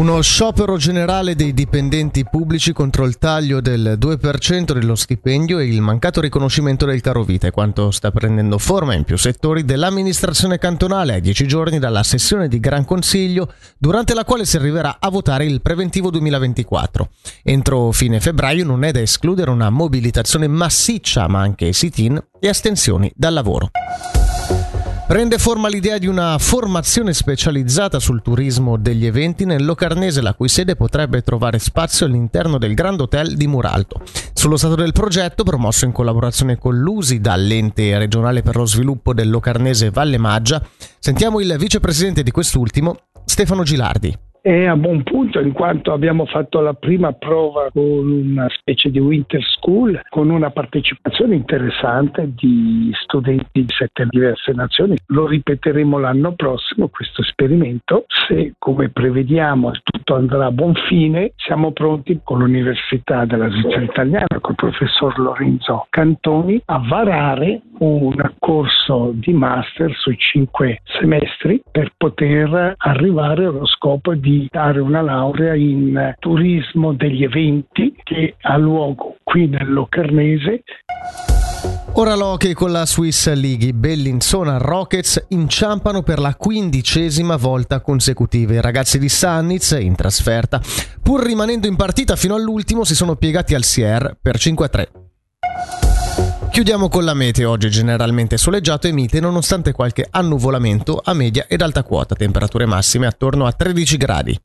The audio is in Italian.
Uno sciopero generale dei dipendenti pubblici contro il taglio del 2% dello stipendio e il mancato riconoscimento del caro vita è quanto sta prendendo forma in più settori dell'amministrazione cantonale a dieci giorni dalla sessione di Gran Consiglio, durante la quale si arriverà a votare il preventivo 2024. Entro fine febbraio non è da escludere una mobilitazione massiccia, ma anche sit-in e astensioni dal lavoro. Prende forma l'idea di una formazione specializzata sul turismo degli eventi nel Locarnese, la cui sede potrebbe trovare spazio all'interno del Grand Hotel di Muralto. Sullo stato del progetto, promosso in collaborazione con l'USI dall'ente regionale per lo sviluppo del Locarnese Valle Maggia, sentiamo il vicepresidente di quest'ultimo, Stefano Gilardi è a buon punto in quanto abbiamo fatto la prima prova con una specie di winter school con una partecipazione interessante di studenti di sette diverse nazioni. Lo ripeteremo l'anno prossimo questo esperimento. Se come prevediamo tutto andrà a buon fine, siamo pronti con l'Università della Svizzera Italiana, con il professor Lorenzo Cantoni, a varare un corso di master sui cinque semestri per poter arrivare allo scopo di dare una laurea in turismo degli eventi che ha luogo qui nel Locarnese. Ora l'hockey con la Swiss League. Bellinzona Rockets inciampano per la quindicesima volta consecutiva. I ragazzi di Sannitz, in trasferta, pur rimanendo in partita fino all'ultimo, si sono piegati al Sier per 5-3. Chiudiamo con la meteo, oggi generalmente soleggiato e mite nonostante qualche annuvolamento a media ed alta quota, temperature massime attorno a 13 gradi.